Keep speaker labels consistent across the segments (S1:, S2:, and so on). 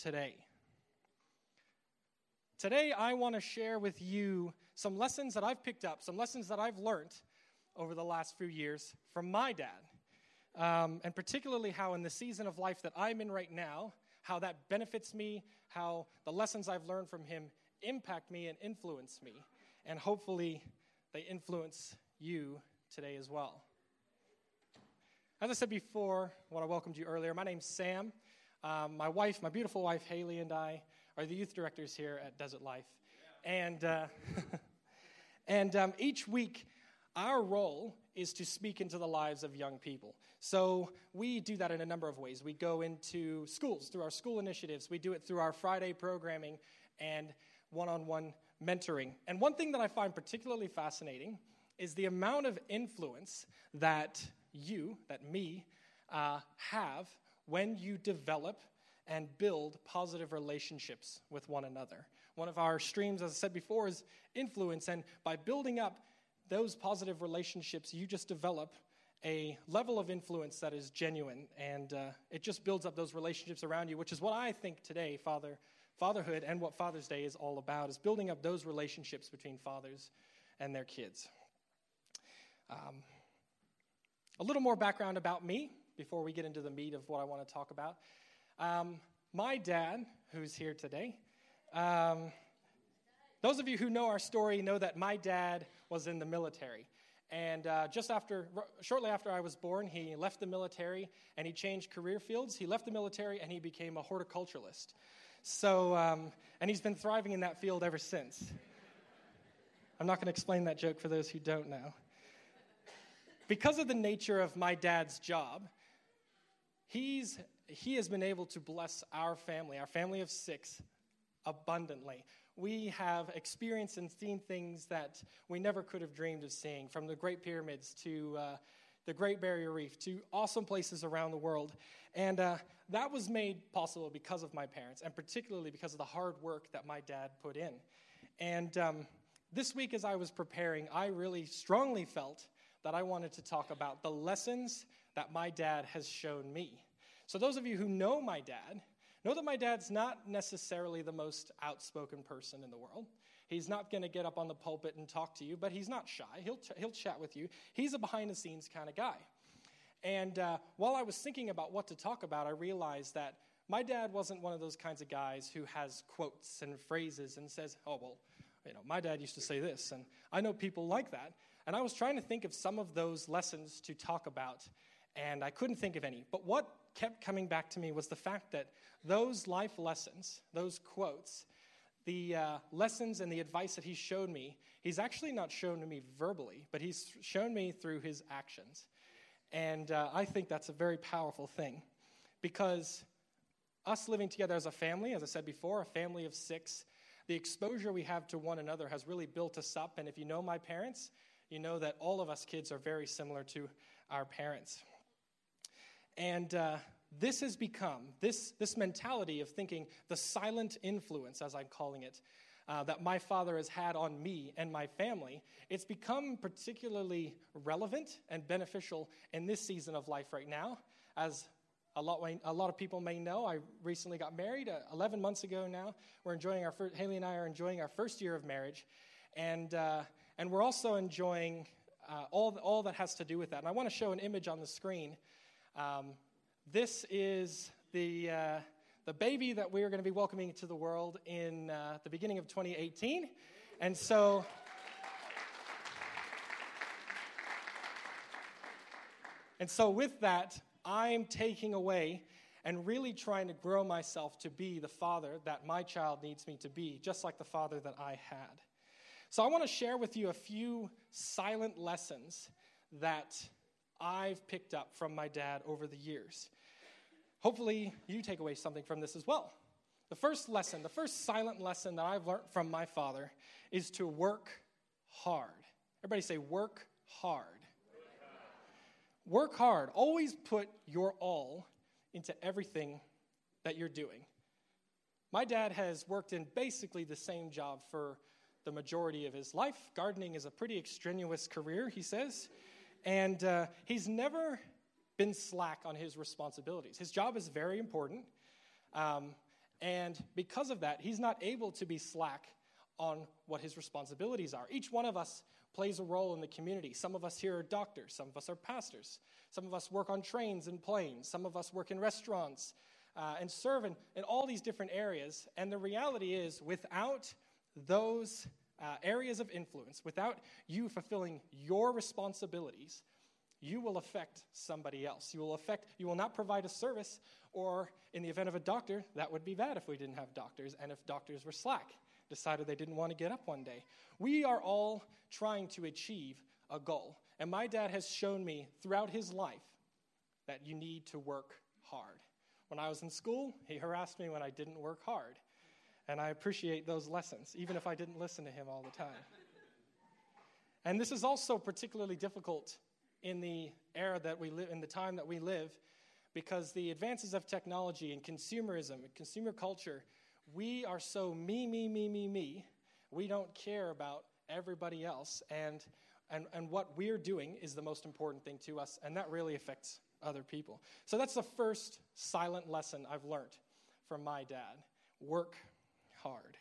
S1: today. Today, I want to share with you some lessons that I've picked up, some lessons that I've learned over the last few years from my dad. Um, and particularly how, in the season of life that I'm in right now, how that benefits me, how the lessons I've learned from him impact me and influence me. And hopefully, they influence you today as well. As I said before, when I welcomed you earlier, my name's Sam. Um, my wife, my beautiful wife, Haley, and I are the youth directors here at Desert Life. And, uh, and um, each week, our role is to speak into the lives of young people. So we do that in a number of ways. We go into schools through our school initiatives, we do it through our Friday programming and one on one mentoring. And one thing that I find particularly fascinating is the amount of influence that you, that me, uh, have when you develop and build positive relationships with one another. One of our streams, as I said before, is influence. And by building up those positive relationships, you just develop a level of influence that is genuine. And uh, it just builds up those relationships around you, which is what I think today, Father, fatherhood and what Father's Day is all about, is building up those relationships between fathers and their kids. Um, a little more background about me before we get into the meat of what I want to talk about. Um, my dad, who's here today, um, those of you who know our story know that my dad was in the military. And uh, just after, shortly after I was born, he left the military and he changed career fields. He left the military and he became a horticulturalist. So, um, and he's been thriving in that field ever since. I'm not going to explain that joke for those who don't know because of the nature of my dad's job, he's, he has been able to bless our family, our family of six, abundantly. We have experienced and seen things that we never could have dreamed of seeing, from the Great Pyramids to uh, the Great Barrier Reef to awesome places around the world. And uh, that was made possible because of my parents, and particularly because of the hard work that my dad put in. And um, this week, as I was preparing, I really strongly felt that I wanted to talk about the lessons that my dad has shown me. So, those of you who know my dad know that my dad's not necessarily the most outspoken person in the world. He's not going to get up on the pulpit and talk to you, but he's not shy. He'll, he'll chat with you. He's a behind the scenes kind of guy. And uh, while I was thinking about what to talk about, I realized that my dad wasn't one of those kinds of guys who has quotes and phrases and says, oh, well, you know, my dad used to say this. And I know people like that. And I was trying to think of some of those lessons to talk about, and I couldn't think of any. But what kept coming back to me was the fact that those life lessons, those quotes, the uh, lessons and the advice that he showed me, he's actually not shown to me verbally, but he's shown me through his actions. And uh, I think that's a very powerful thing because us living together as a family, as I said before, a family of six, the exposure we have to one another has really built us up. And if you know my parents, you know that all of us kids are very similar to our parents. And uh, this has become, this, this mentality of thinking the silent influence, as I'm calling it, uh, that my father has had on me and my family, it's become particularly relevant and beneficial in this season of life right now. As a lot, a lot of people may know, I recently got married uh, 11 months ago now. We're enjoying our first, Haley and I are enjoying our first year of marriage. And uh, and we're also enjoying uh, all, all that has to do with that. And I want to show an image on the screen. Um, this is the, uh, the baby that we are going to be welcoming to the world in uh, the beginning of 2018. And so. And so, with that, I'm taking away and really trying to grow myself to be the father that my child needs me to be, just like the father that I had. So I want to share with you a few silent lessons that I've picked up from my dad over the years. Hopefully, you take away something from this as well. The first lesson, the first silent lesson that I've learned from my father is to work hard. Everybody say, work hard. Work hard. Always put your all into everything that you're doing. My dad has worked in basically the same job for the majority of his life. Gardening is a pretty extraneous career, he says. And uh, he's never been slack on his responsibilities. His job is very important. Um, And because of that, he's not able to be slack on what his responsibilities are. Each one of us plays a role in the community. Some of us here are doctors, some of us are pastors, some of us work on trains and planes, some of us work in restaurants uh, and serve in, in all these different areas. And the reality is, without those uh, areas of influence, without you fulfilling your responsibilities, you will affect somebody else. You will affect, you will not provide a service, or in the event of a doctor, that would be bad if we didn't have doctors and if doctors were slack, decided they didn't want to get up one day. We are all trying to achieve a goal. And my dad has shown me throughout his life that you need to work hard. When I was in school, he harassed me when I didn't work hard. And I appreciate those lessons, even if I didn't listen to him all the time. And this is also particularly difficult in the era that we live, in the time that we live, because the advances of technology and consumerism and consumer culture, we are so me, me, me, me, me. We don't care about everybody else. And, and, and what we're doing is the most important thing to us, and that really affects other people. So that's the first silent lesson I've learned from my dad work hard.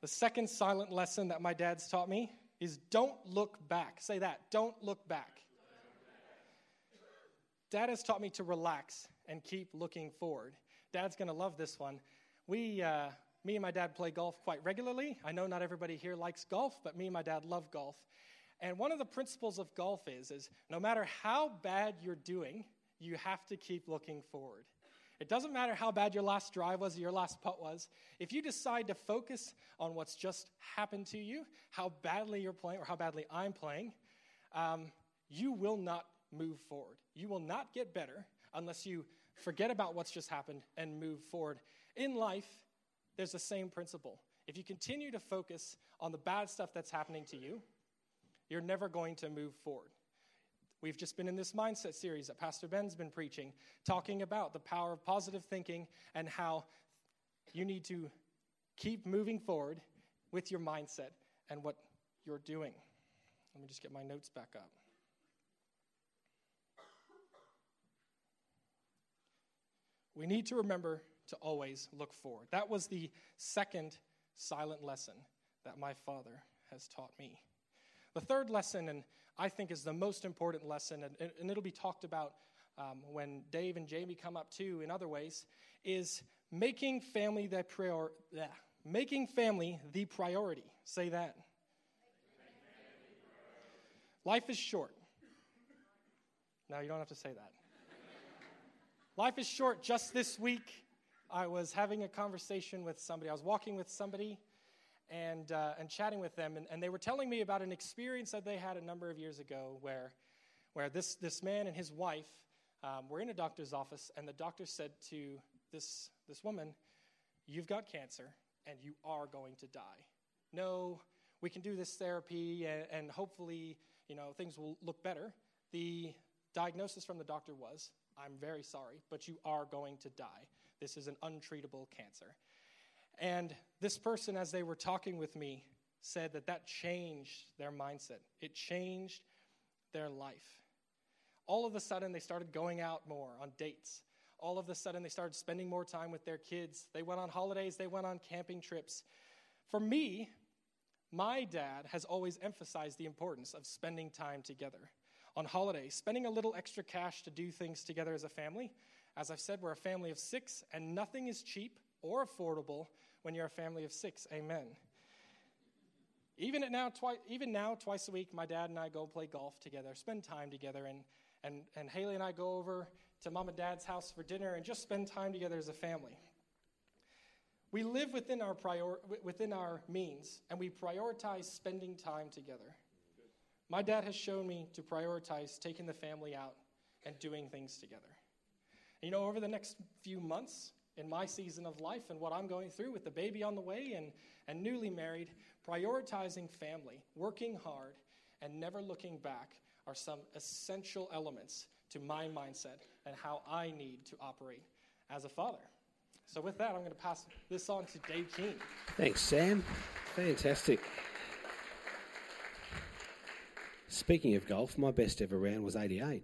S1: The second silent lesson that my dad's taught me is don't look back. Say that. Don't look back. Dad has taught me to relax and keep looking forward. Dad's going to love this one. We, uh, me and my dad play golf quite regularly. I know not everybody here likes golf, but me and my dad love golf. And one of the principles of golf is, is no matter how bad you're doing, you have to keep looking forward. It doesn't matter how bad your last drive was or your last putt was. If you decide to focus on what's just happened to you, how badly you're playing or how badly I'm playing, um, you will not move forward. You will not get better unless you forget about what's just happened and move forward. In life, there's the same principle. If you continue to focus on the bad stuff that's happening to you, you're never going to move forward. We've just been in this mindset series that Pastor Ben's been preaching, talking about the power of positive thinking and how you need to keep moving forward with your mindset and what you're doing. Let me just get my notes back up. We need to remember to always look forward. That was the second silent lesson that my father has taught me. The third lesson, and I think is the most important lesson, and, and it'll be talked about um, when Dave and Jamie come up too in other ways, is making family the prior, yeah, making family the priority. Say that. Life is short. Now you don't have to say that. Life is short. Just this week, I was having a conversation with somebody. I was walking with somebody and, uh, and chatting with them, and, and they were telling me about an experience that they had a number of years ago where, where this, this man and his wife um, were in a doctor's office, and the doctor said to this, this woman, You've got cancer, and you are going to die. No, we can do this therapy, and, and hopefully, you know, things will look better. The diagnosis from the doctor was I'm very sorry, but you are going to die. This is an untreatable cancer. And this person, as they were talking with me, said that that changed their mindset. It changed their life. All of a sudden, they started going out more on dates. All of a sudden, they started spending more time with their kids. They went on holidays, they went on camping trips. For me, my dad has always emphasized the importance of spending time together on holiday, spending a little extra cash to do things together as a family. As I've said, we're a family of six, and nothing is cheap or affordable when you're a family of six. Amen. Even, now, twi- even now, twice a week, my dad and I go play golf together, spend time together, and, and, and Haley and I go over to mom and dad's house for dinner and just spend time together as a family. We live within our, prior, within our means, and we prioritize spending time together. My dad has shown me to prioritize taking the family out and doing things together. You know, over the next few months in my season of life and what I'm going through with the baby on the way and, and newly married, prioritizing family, working hard, and never looking back are some essential elements to my mindset and how I need to operate as a father. So, with that, I'm going to pass this on to Dave Keene.
S2: Thanks, Sam. Fantastic. Speaking of golf, my best ever round was 88,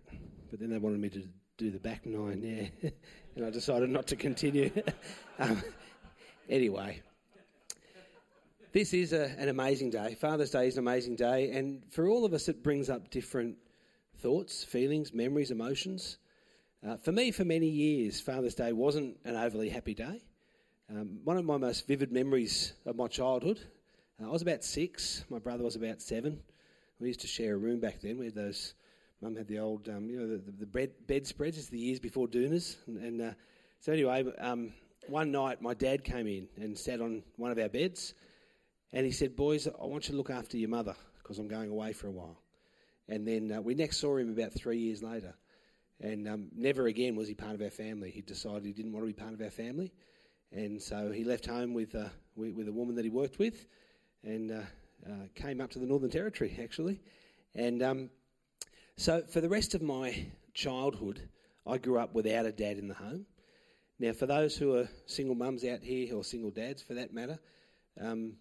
S2: but then they wanted me to do the back nine, yeah. And I decided not to continue. um, anyway, this is a, an amazing day. Father's Day is an amazing day, and for all of us, it brings up different thoughts, feelings, memories, emotions. Uh, for me, for many years, Father's Day wasn't an overly happy day. Um, one of my most vivid memories of my childhood, uh, I was about six, my brother was about seven. We used to share a room back then. We had those, mum had the old, um, you know, the, the, the bed, bedspreads, it's the years before Doonas. And, and uh, so, anyway, um, one night my dad came in and sat on one of our beds and he said, Boys, I want you to look after your mother because I'm going away for a while. And then uh, we next saw him about three years later. And um, never again was he part of our family. He decided he didn't want to be part of our family. And so he left home with, uh, with, with, a woman that he worked with and uh, uh came up to the Northern Territory, actually. And um, so for the rest of my childhood, I grew up without a dad in the home. Now, for those who are single mums out here, or single dads for that matter, um,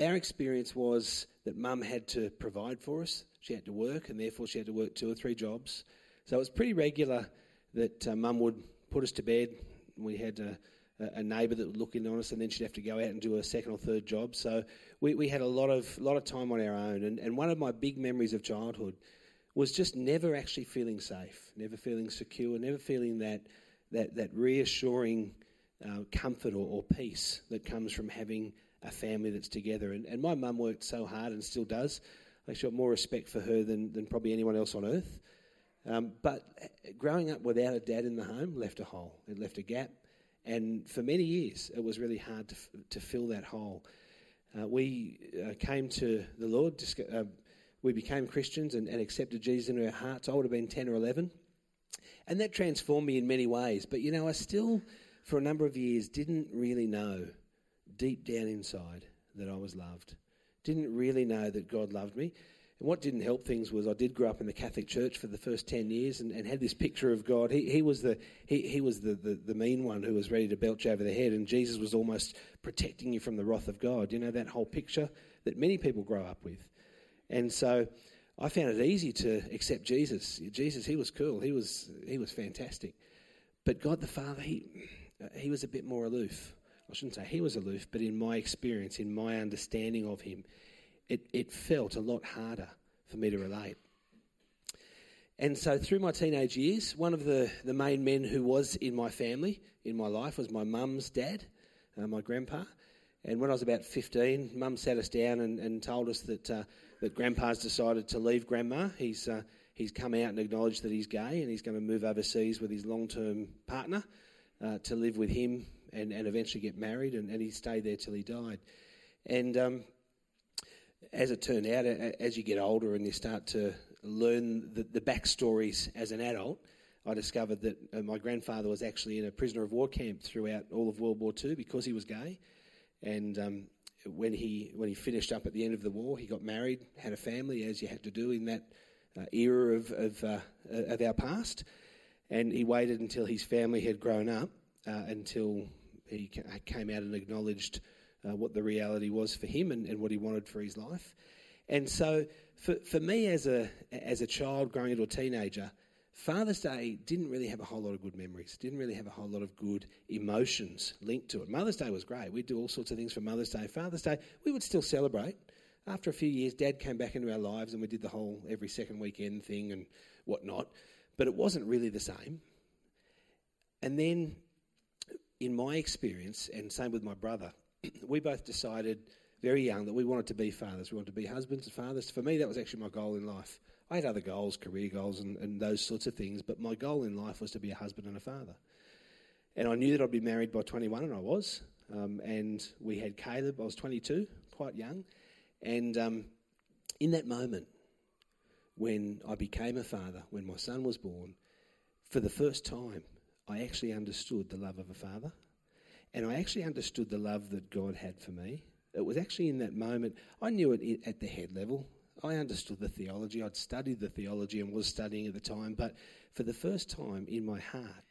S2: our experience was that mum had to provide for us. She had to work, and therefore she had to work two or three jobs. So it was pretty regular that uh, mum would put us to bed. We had a, a, neighbour that would look in on us, and then she'd have to go out and do a second or third job. So we, we had a lot of lot of time on our own. And, and one of my big memories of childhood was just never actually feeling safe, never feeling secure, never feeling that that that reassuring uh, comfort or, or peace that comes from having a family that's together. And, and my mum worked so hard and still does. I have got more respect for her than, than probably anyone else on earth. Um, but growing up without a dad in the home left a hole, it left a gap. And for many years, it was really hard to, to fill that hole. Uh, we uh, came to the Lord, uh, we became Christians and, and accepted Jesus into our hearts. I would have been 10 or 11. And that transformed me in many ways. But you know, I still, for a number of years, didn't really know deep down inside that I was loved. Didn't really know that God loved me. And what didn't help things was I did grow up in the Catholic Church for the first 10 years and, and had this picture of God. He, he was, the, he, he was the, the, the mean one who was ready to belch over the head, and Jesus was almost protecting you from the wrath of God. You know, that whole picture that many people grow up with. And so I found it easy to accept Jesus. Jesus, he was cool, he was, he was fantastic. But God the Father, he, he was a bit more aloof. I shouldn't say he was aloof, but in my experience, in my understanding of him, it, it felt a lot harder for me to relate. And so through my teenage years, one of the, the main men who was in my family, in my life, was my mum's dad, uh, my grandpa. And when I was about 15, mum sat us down and, and told us that, uh, that grandpa's decided to leave grandma. He's, uh, he's come out and acknowledged that he's gay and he's going to move overseas with his long term partner uh, to live with him and, and eventually get married, and, and he stayed there till he died. And um, as it turned out, as you get older and you start to learn the, the backstories as an adult, I discovered that uh, my grandfather was actually in a prisoner of war camp throughout all of World War II because he was gay. And um, when he when he finished up at the end of the war, he got married, had a family, as you had to do in that uh, era of of, uh, of our past. And he waited until his family had grown up, uh, until he came out and acknowledged uh, what the reality was for him and, and, what he wanted for his life. And so, for, for me as a, as a child growing into a teenager, Father's Day didn't really have a whole lot of good memories, didn't really have a whole lot of good emotions linked to it. Mother's Day was great. We'd do all sorts of things for Mother's Day. Father's Day, we would still celebrate. After a few years, Dad came back into our lives and we did the whole every second weekend thing and whatnot, but it wasn't really the same. And then in my experience, and same with my brother, we both decided very young that we wanted to be fathers. We wanted to be husbands and fathers. For me, that was actually my goal in life. I had other goals, career goals, and, and those sorts of things, but my goal in life was to be a husband and a father. And I knew that I'd be married by 21, and I was. Um, and we had Caleb, I was 22, quite young. And um, in that moment, when I became a father, when my son was born, for the first time, I actually understood the love of a father. And I actually understood the love that God had for me. It was actually in that moment, I knew it at the head level. I understood the theology. I'd studied the theology and was studying at the time. But for the first time in my heart,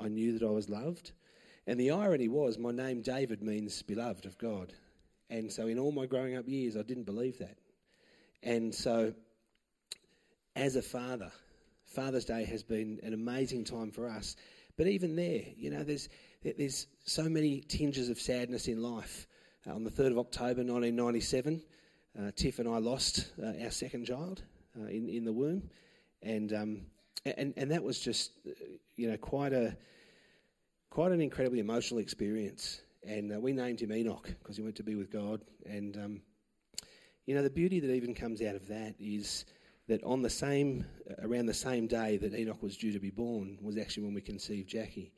S2: I knew that I was loved. And the irony was, my name David means beloved of God. And so in all my growing up years, I didn't believe that. And so, as a father, Father's Day has been an amazing time for us. But even there, you know, there's, there's so many tinges of sadness in life. Uh, on the 3rd of October 1997, uh, Tiff and I lost uh, our second child uh, in, in the womb. And, um, and, and that was just, uh, you know, quite, a, quite an incredibly emotional experience. And uh, we named him Enoch because he went to be with God. And, um, you know, the beauty that even comes out of that is that on the same, around the same day that Enoch was due to be born was actually when we conceived Jackie.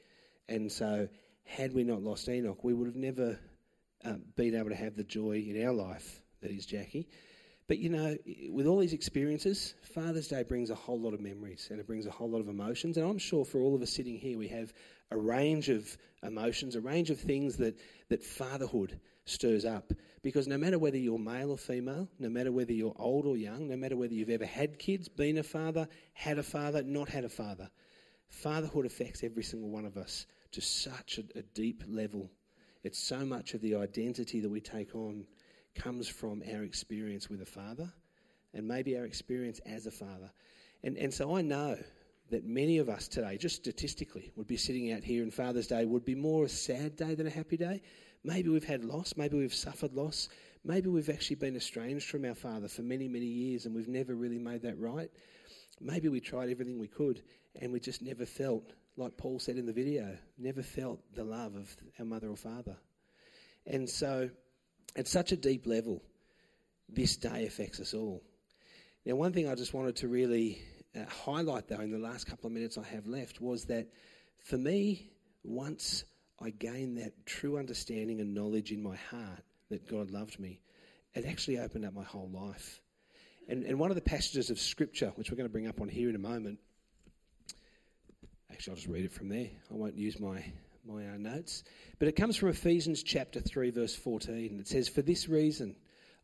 S2: And so, had we not lost Enoch, we would have never uh, been able to have the joy in our life that is Jackie. But you know, with all these experiences, Father's Day brings a whole lot of memories and it brings a whole lot of emotions. And I'm sure for all of us sitting here, we have a range of emotions, a range of things that, that fatherhood stirs up. Because no matter whether you're male or female, no matter whether you're old or young, no matter whether you've ever had kids, been a father, had a father, not had a father, fatherhood affects every single one of us to such a, a deep level. It's so much of the identity that we take on comes from our experience with a father and maybe our experience as a father. And, and so I know that many of us today, just statistically, would be sitting out here and Father's Day would be more a sad day than a happy day. Maybe we've had loss, maybe we've suffered loss, maybe we've actually been estranged from our Father for many, many years and we've never really made that right. Maybe we tried everything we could and we just never felt, like Paul said in the video, never felt the love of our mother or father. And so, at such a deep level, this day affects us all. Now, one thing I just wanted to really uh, highlight, though, in the last couple of minutes I have left, was that for me, once I gained that true understanding and knowledge in my heart that God loved me, it actually opened up my whole life. And, and one of the passages of Scripture, which we're going to bring up on here in a moment, actually, I'll just read it from there. I won't use my, my uh, notes. But it comes from Ephesians chapter 3, verse 14. It says, For this reason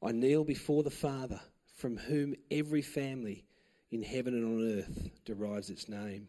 S2: I kneel before the Father, from whom every family in heaven and on earth derives its name.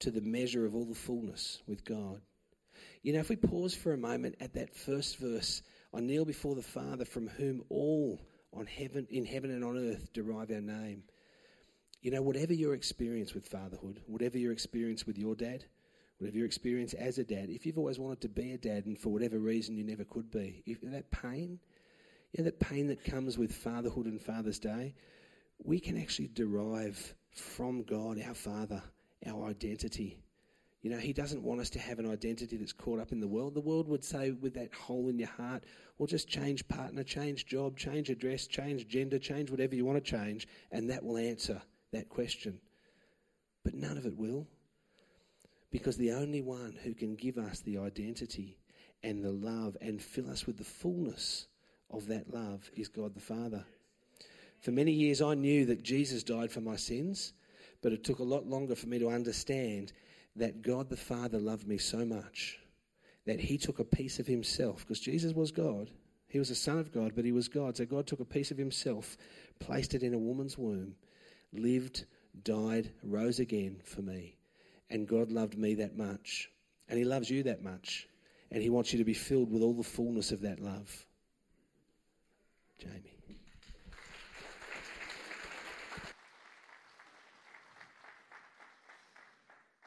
S2: to the measure of all the fullness with God. You know, if we pause for a moment at that first verse, I kneel before the Father from whom all on heaven, in heaven and on earth derive our name. You know, whatever your experience with fatherhood, whatever your experience with your dad, whatever your experience as a dad, if you've always wanted to be a dad and for whatever reason you never could be, if that pain, you know, that pain that comes with fatherhood and Father's Day, we can actually derive from God, our Father, our identity. You know, He doesn't want us to have an identity that's caught up in the world. The world would say, with that hole in your heart, well, just change partner, change job, change address, change gender, change whatever you want to change, and that will answer that question. But none of it will. Because the only one who can give us the identity and the love and fill us with the fullness of that love is God the Father. For many years, I knew that Jesus died for my sins, but it took a lot longer for me to understand that God the Father loved me so much that he took a piece of himself, because Jesus was God. He was the Son of God, but he was God. So God took a piece of himself, placed it in a woman's womb, lived, died, rose again for me. And God loved me that much. And he loves you that much. And he wants you to be filled with all the fullness of that love. Jamie.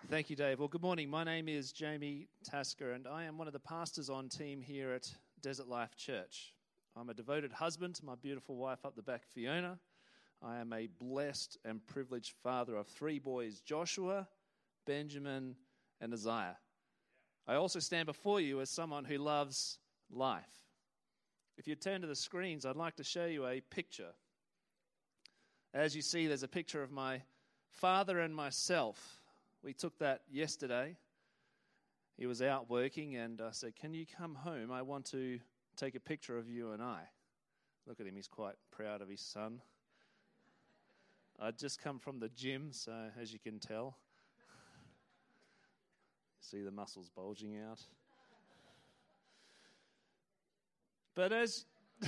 S3: Thank you, Dave. Well, good morning. My name is Jamie Tasker, and I am one of the pastors on team here at Desert Life Church. I'm a devoted husband to my beautiful wife up the back, Fiona. I am a blessed and privileged father of three boys Joshua, Benjamin, and Isaiah. I also stand before you as someone who loves life. If you turn to the screens, I'd like to show you a picture. As you see, there's a picture of my father and myself we took that yesterday. He was out working, and I said, Can you come home? I want to take a picture of you and I. Look at him, he's quite proud of his son. I'd just come from the gym, so as you can tell, see the muscles bulging out. But as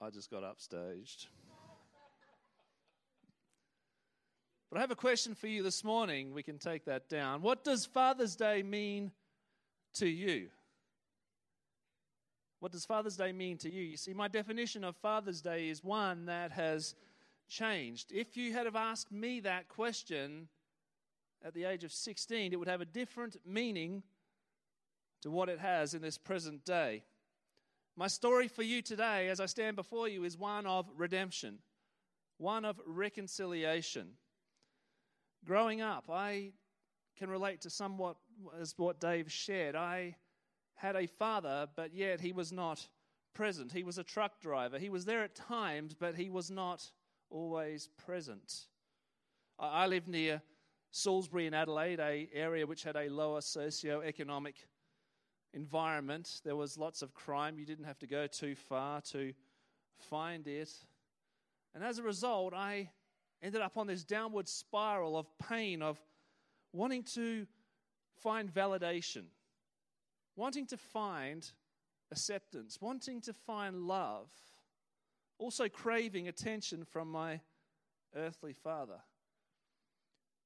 S3: I just got upstaged. But I have a question for you this morning. We can take that down. What does Father's Day mean to you? What does Father's Day mean to you? You see, my definition of Father's Day is one that has changed. If you had have asked me that question at the age of 16, it would have a different meaning to what it has in this present day. My story for you today, as I stand before you, is one of redemption, one of reconciliation. Growing up, I can relate to somewhat as what Dave shared. I had a father, but yet he was not present. He was a truck driver. He was there at times, but he was not always present. I lived near Salisbury in Adelaide, a area which had a lower socio-economic environment. There was lots of crime. You didn't have to go too far to find it. And as a result, I ended up on this downward spiral of pain, of wanting to find validation, wanting to find acceptance, wanting to find love, also craving attention from my earthly father.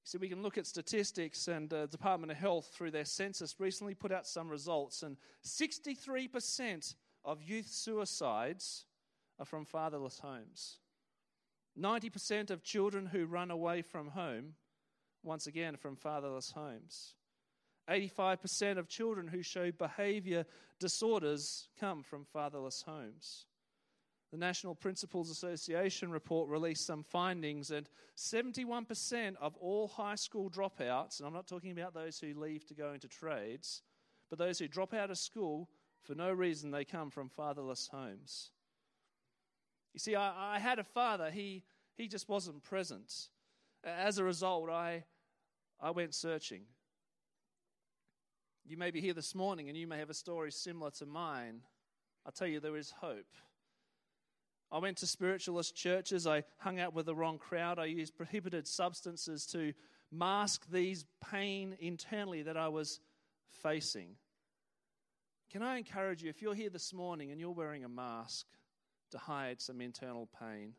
S3: See, we can look at statistics, and uh, Department of Health, through their census, recently put out some results, and 63% of youth suicides are from fatherless homes. 90% of children who run away from home, once again, from fatherless homes. 85% of children who show behavior disorders come from fatherless homes. The National Principals Association report released some findings, and 71% of all high school dropouts, and I'm not talking about those who leave to go into trades, but those who drop out of school for no reason, they come from fatherless homes. You see, I, I had a father, he, he just wasn't present. As a result, I, I went searching. You may be here this morning and you may have a story similar to mine. i tell you, there is hope. I went to spiritualist churches. I hung out with the wrong crowd. I used prohibited substances to mask these pain internally that I was facing. Can I encourage you, if you're here this morning and you're wearing a mask, to hide some internal pain,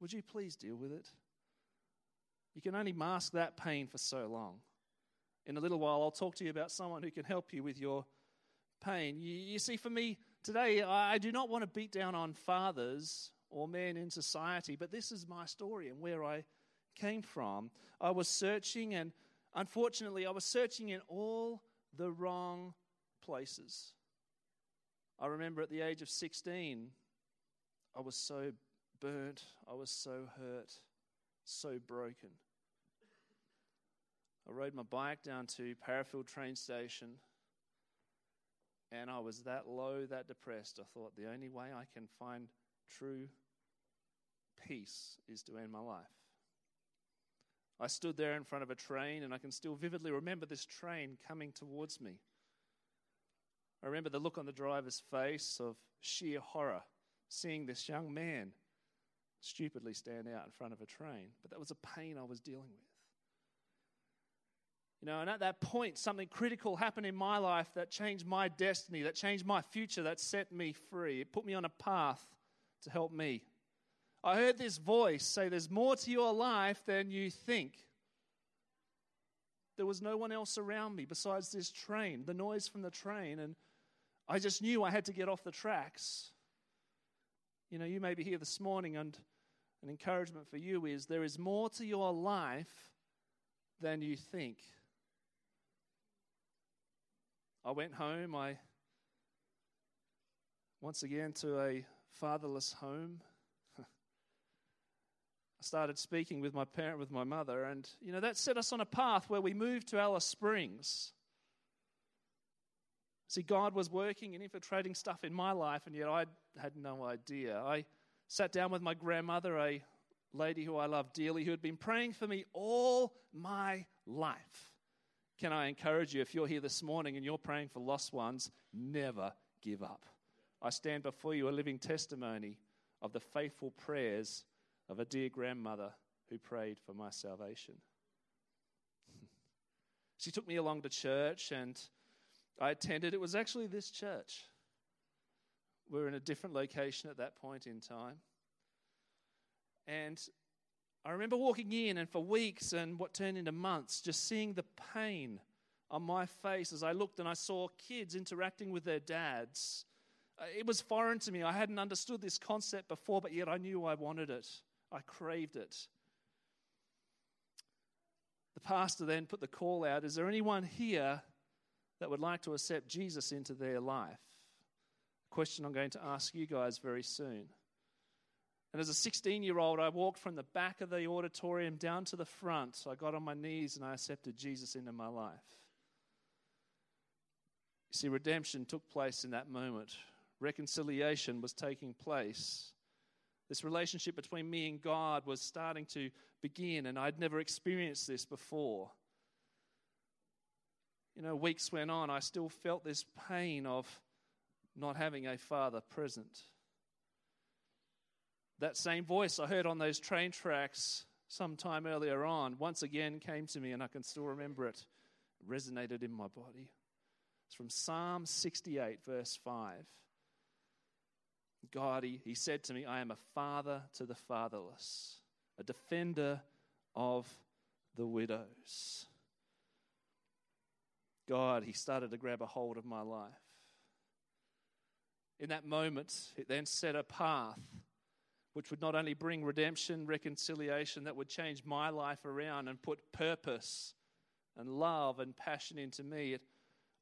S3: would you please deal with it? You can only mask that pain for so long. In a little while, I'll talk to you about someone who can help you with your pain. You, you see, for me today, I do not want to beat down on fathers or men in society, but this is my story and where I came from. I was searching, and unfortunately, I was searching in all the wrong places. I remember at the age of 16, I was so burnt, I was so hurt, so broken. I rode my bike down to Parafield train station and I was that low, that depressed. I thought the only way I can find true peace is to end my life. I stood there in front of a train and I can still vividly remember this train coming towards me. I remember the look on the driver's face of sheer horror seeing this young man stupidly stand out in front of a train. But that was a pain I was dealing with. You know, and at that point, something critical happened in my life that changed my destiny, that changed my future, that set me free. It put me on a path to help me. I heard this voice say, There's more to your life than you think. There was no one else around me besides this train, the noise from the train, and I just knew I had to get off the tracks. You know, you may be here this morning, and an encouragement for you is there is more to your life than you think. I went home. I once again to a fatherless home. I started speaking with my parent, with my mother, and you know that set us on a path where we moved to Alice Springs. See, God was working and infiltrating stuff in my life, and yet I had no idea. I sat down with my grandmother, a lady who I love dearly, who had been praying for me all my life. Can I encourage you, if you're here this morning and you're praying for lost ones, never give up. I stand before you a living testimony of the faithful prayers of a dear grandmother who prayed for my salvation. she took me along to church and I attended. It was actually this church. We are in a different location at that point in time. And I remember walking in and for weeks and what turned into months, just seeing the pain on my face as I looked and I saw kids interacting with their dads. Uh, it was foreign to me. I hadn't understood this concept before, but yet I knew I wanted it. I craved it. The pastor then put the call out Is there anyone here that would like to accept Jesus into their life? A question I'm going to ask you guys very soon. And as a 16 year old, I walked from the back of the auditorium down to the front. I got on my knees and I accepted Jesus into my life. You see, redemption took place in that moment, reconciliation was taking place. This relationship between me and God was starting to begin, and I'd never experienced this before. You know, weeks went on, I still felt this pain of not having a father present. That same voice I heard on those train tracks some time earlier on once again came to me, and I can still remember it. It resonated in my body. It's from Psalm 68, verse 5. God, he, he said to me, I am a father to the fatherless, a defender of the widows. God, he started to grab a hold of my life. In that moment, it then set a path which would not only bring redemption, reconciliation, that would change my life around and put purpose and love and passion into me. It,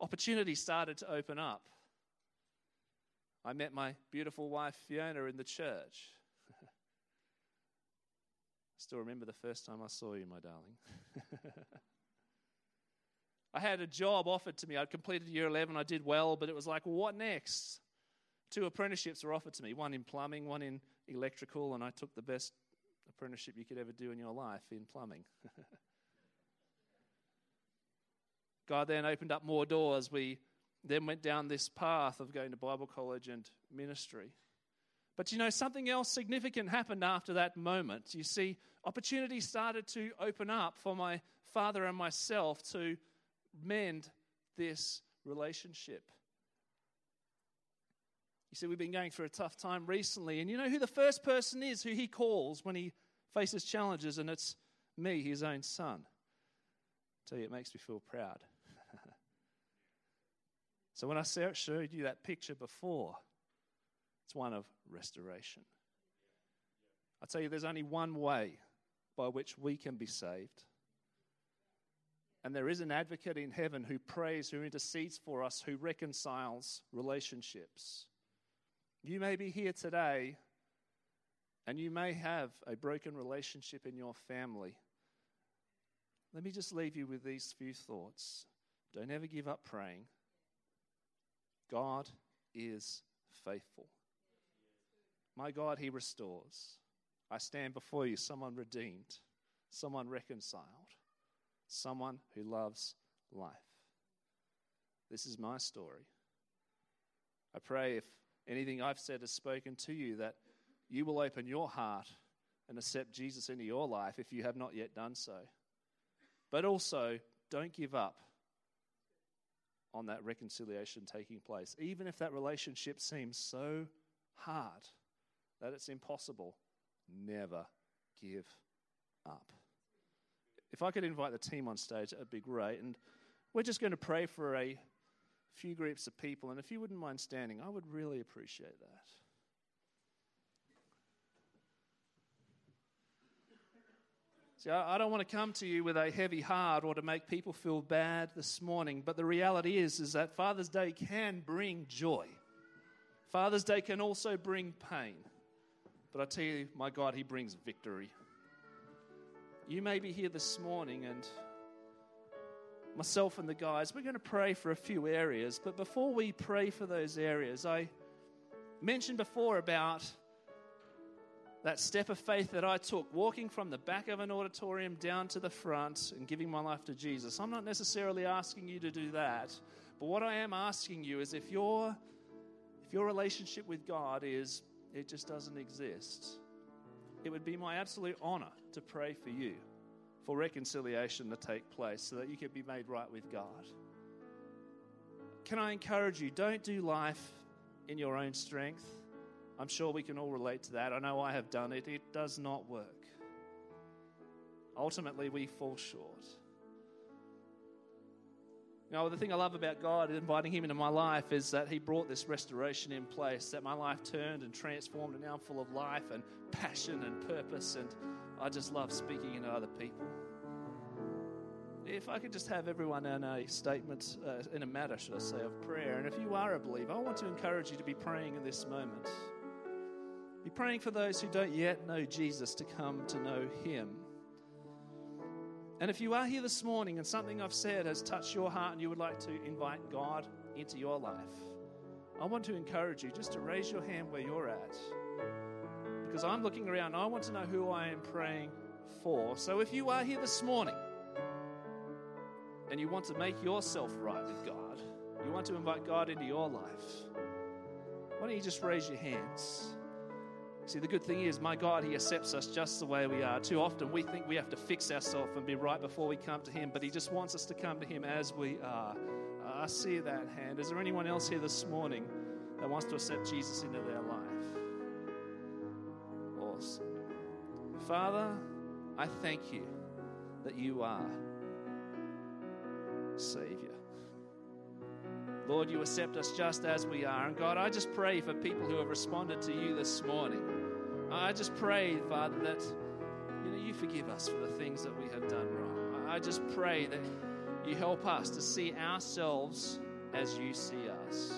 S3: opportunity started to open up. I met my beautiful wife Fiona in the church. I still remember the first time I saw you, my darling. I had a job offered to me. I'd completed year 11, I did well, but it was like, what next? Two apprenticeships were offered to me one in plumbing, one in electrical, and I took the best apprenticeship you could ever do in your life in plumbing. God then opened up more doors. We then went down this path of going to Bible college and ministry. But you know, something else significant happened after that moment. You see, opportunities started to open up for my father and myself to mend this relationship. You see, we've been going through a tough time recently, and you know who the first person is who he calls when he faces challenges, and it's me, his own son. I tell you, it makes me feel proud. so when I showed you that picture before, it's one of restoration. I tell you, there's only one way by which we can be saved. And there is an advocate in heaven who prays, who intercedes for us, who reconciles relationships. You may be here today and you may have a broken relationship in your family. Let me just leave you with these few thoughts. Don't ever give up praying. God is faithful. My God, He restores. I stand before you, someone redeemed, someone reconciled, someone who loves life. This is my story. I pray if anything I've said has spoken to you, that you will open your heart and accept Jesus into your life if you have not yet done so. But also, don't give up on that reconciliation taking place. Even if that relationship seems so hard that it's impossible, never give up. If I could invite the team on stage, that'd be great. And we're just going to pray for a few groups of people, and if you wouldn't mind standing, I would really appreciate that. See, I don't want to come to you with a heavy heart or to make people feel bad this morning, but the reality is, is that Father's Day can bring joy. Father's Day can also bring pain. But I tell you, my God, He brings victory. You may be here this morning and myself and the guys, we're going to pray for a few areas. But before we pray for those areas, I mentioned before about that step of faith that I took, walking from the back of an auditorium down to the front and giving my life to Jesus. I'm not necessarily asking you to do that, but what I am asking you is if you're if your relationship with God is it just doesn't exist, it would be my absolute honor to pray for you for reconciliation to take place so that you can be made right with God. Can I encourage you? Don't do life in your own strength. I'm sure we can all relate to that. I know I have done it. It does not work. Ultimately, we fall short. You know, the thing I love about God inviting Him into my life is that He brought this restoration in place, that my life turned and transformed, and now I'm full of life and passion and purpose, and I just love speaking into other people. If I could just have everyone in a statement, uh, in a matter, should I say, of prayer, and if you are a believer, I want to encourage you to be praying in this moment. Be praying for those who don't yet know Jesus to come to know Him. And if you are here this morning and something I've said has touched your heart and you would like to invite God into your life, I want to encourage you just to raise your hand where you're at. Because I'm looking around, I want to know who I am praying for. So if you are here this morning and you want to make yourself right with God, you want to invite God into your life, why don't you just raise your hands? See, the good thing is, my God, He accepts us just the way we are. Too often we think we have to fix ourselves and be right before we come to Him, but He just wants us to come to Him as we are. I see that hand. Is there anyone else here this morning that wants to accept Jesus into their life? Awesome. Father, I thank you that you are Savior. Lord, you accept us just as we are. And God, I just pray for people who have responded to you this morning. I just pray, Father, that you know you forgive us for the things that we have done wrong. I just pray that you help us to see ourselves as you see us.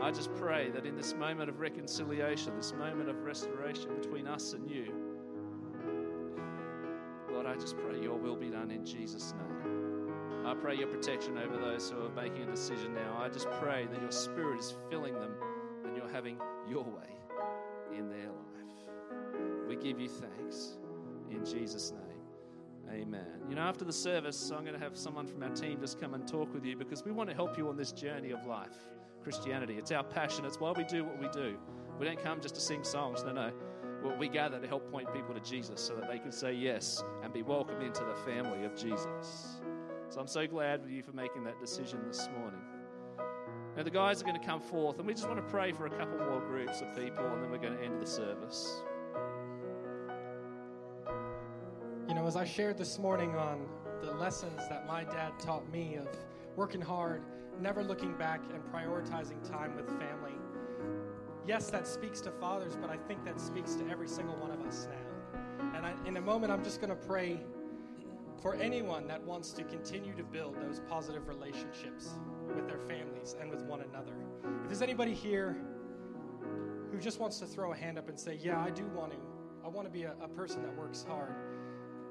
S3: I just pray that in this moment of reconciliation, this moment of restoration between us and you, Lord, I just pray your will be done in Jesus' name. I pray your protection over those who are making a decision now. I just pray that your spirit is filling them and you're having your way in their life. We give you thanks in Jesus' name. Amen. You know, after the service, I'm going to have someone from our team just come and talk with you because we want to help you on this journey of life, Christianity. It's our passion, it's why we do what we do. We don't come just to sing songs, no, no. We gather to help point people to Jesus so that they can say yes and be welcomed into the family of Jesus. So I'm so glad with you for making that decision this morning. Now, the guys are going to come forth, and we just want to pray for a couple more groups of people, and then we're going to end the service.
S1: You know, as I shared this morning on the lessons that my dad taught me of working hard, never looking back, and prioritizing time with family, yes, that speaks to fathers, but I think that speaks to every single one of us now. And I, in a moment, I'm just going to pray for anyone that wants to continue to build those positive relationships with their families and with one another. If there's anybody here who just wants to throw a hand up and say, Yeah, I do want to, I want to be a, a person that works hard,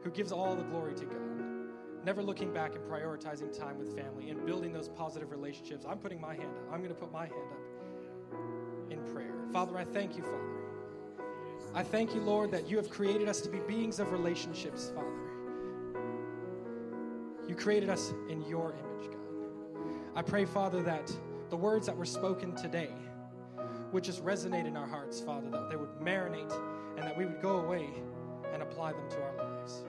S1: who gives all the glory to God, never looking back and prioritizing time with family and building those positive relationships, I'm putting my hand up. I'm going to put my hand up in prayer. Father, I thank you, Father. I thank you, Lord, that you have created us to be beings of relationships, Father. You created us in your image, God. I pray, Father, that the words that were spoken today would just resonate in our hearts, Father, that they would marinate and that we would go away and apply them to our lives.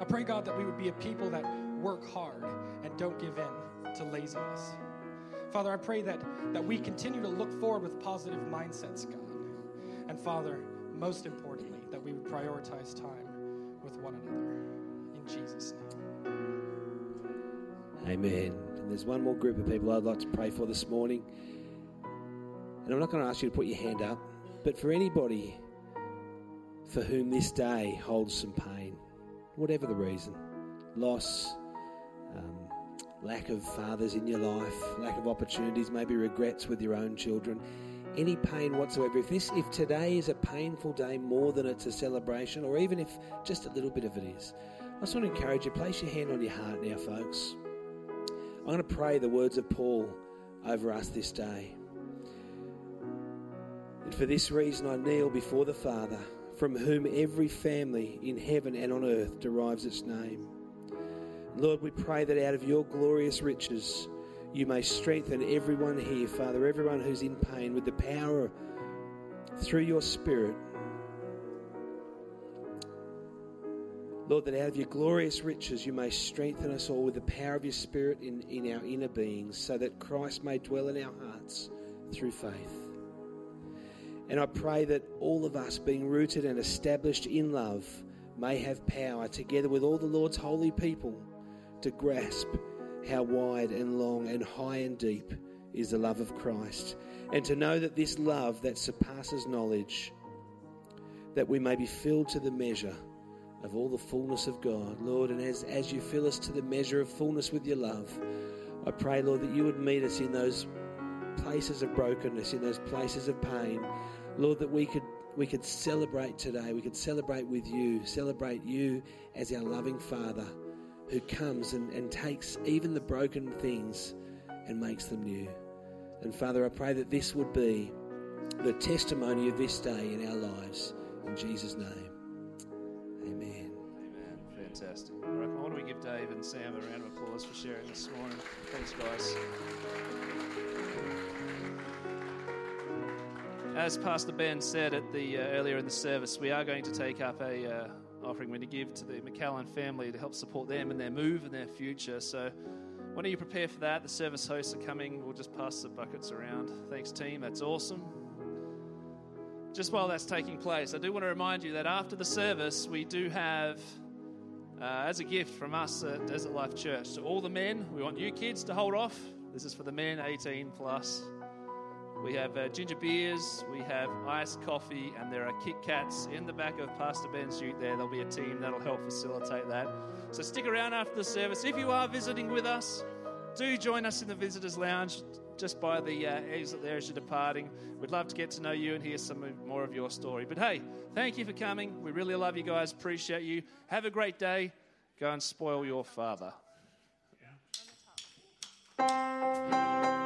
S1: I pray, God, that we would be a people that work hard and don't give in to laziness. Father, I pray that, that we continue to look forward with positive mindsets, God. And Father, most importantly, that we would prioritize time with one another. In Jesus' name.
S2: Amen. And there's one more group of people I'd like to pray for this morning. And I'm not going to ask you to put your hand up, but for anybody for whom this day holds some pain, whatever the reason loss, um, lack of fathers in your life, lack of opportunities, maybe regrets with your own children, any pain whatsoever. If this, if today is a painful day more than it's a celebration, or even if just a little bit of it is, I just want to encourage you. Place your hand on your heart now, folks. I'm going to pray the words of Paul over us this day. And for this reason, I kneel before the Father, from whom every family in heaven and on earth derives its name. Lord, we pray that out of your glorious riches, you may strengthen everyone here, Father, everyone who's in pain with the power through your Spirit. Lord, that out of your glorious riches you may strengthen us all with the power of your Spirit in, in our inner beings, so that Christ may dwell in our hearts through faith. And I pray that all of us, being rooted and established in love, may have power, together with all the Lord's holy people, to grasp how wide and long and high and deep is the love of Christ. And to know that this love that surpasses knowledge, that we may be filled to the measure of all the fullness of God. Lord, and as, as you fill us to the measure of fullness with your love, I pray, Lord, that you would meet us in those places of brokenness, in those places of pain. Lord, that we could we could celebrate today. We could celebrate with you, celebrate you as our loving Father who comes and, and takes even the broken things and makes them new. And Father, I pray that this would be the testimony of this day in our lives. In Jesus' name. Amen.
S3: Amen. Fantastic. All right, why don't we give Dave and Sam a round of applause for sharing this morning? Thanks, guys. As Pastor Ben said at the uh, earlier in the service, we are going to take up a uh, offering we're going to give to the McCallan family to help support them in their move and their future. So, why don't you prepare for that? The service hosts are coming. We'll just pass the buckets around. Thanks, team. That's awesome. Just while that's taking place, I do want to remind you that after the service, we do have, uh, as a gift from us at Desert Life Church, to all the men, we want you kids to hold off. This is for the men 18 plus. We have uh, ginger beers, we have iced coffee, and there are Kit Kats in the back of Pastor Ben's ute there. There'll be a team that'll help facilitate that. So stick around after the service. If you are visiting with us, do join us in the visitors' lounge just by the uh, exit there as you're departing. We'd love to get to know you and hear some more of your story. But hey, thank you for coming. We really love you guys. Appreciate you. Have a great day. Go and spoil your father. Yeah.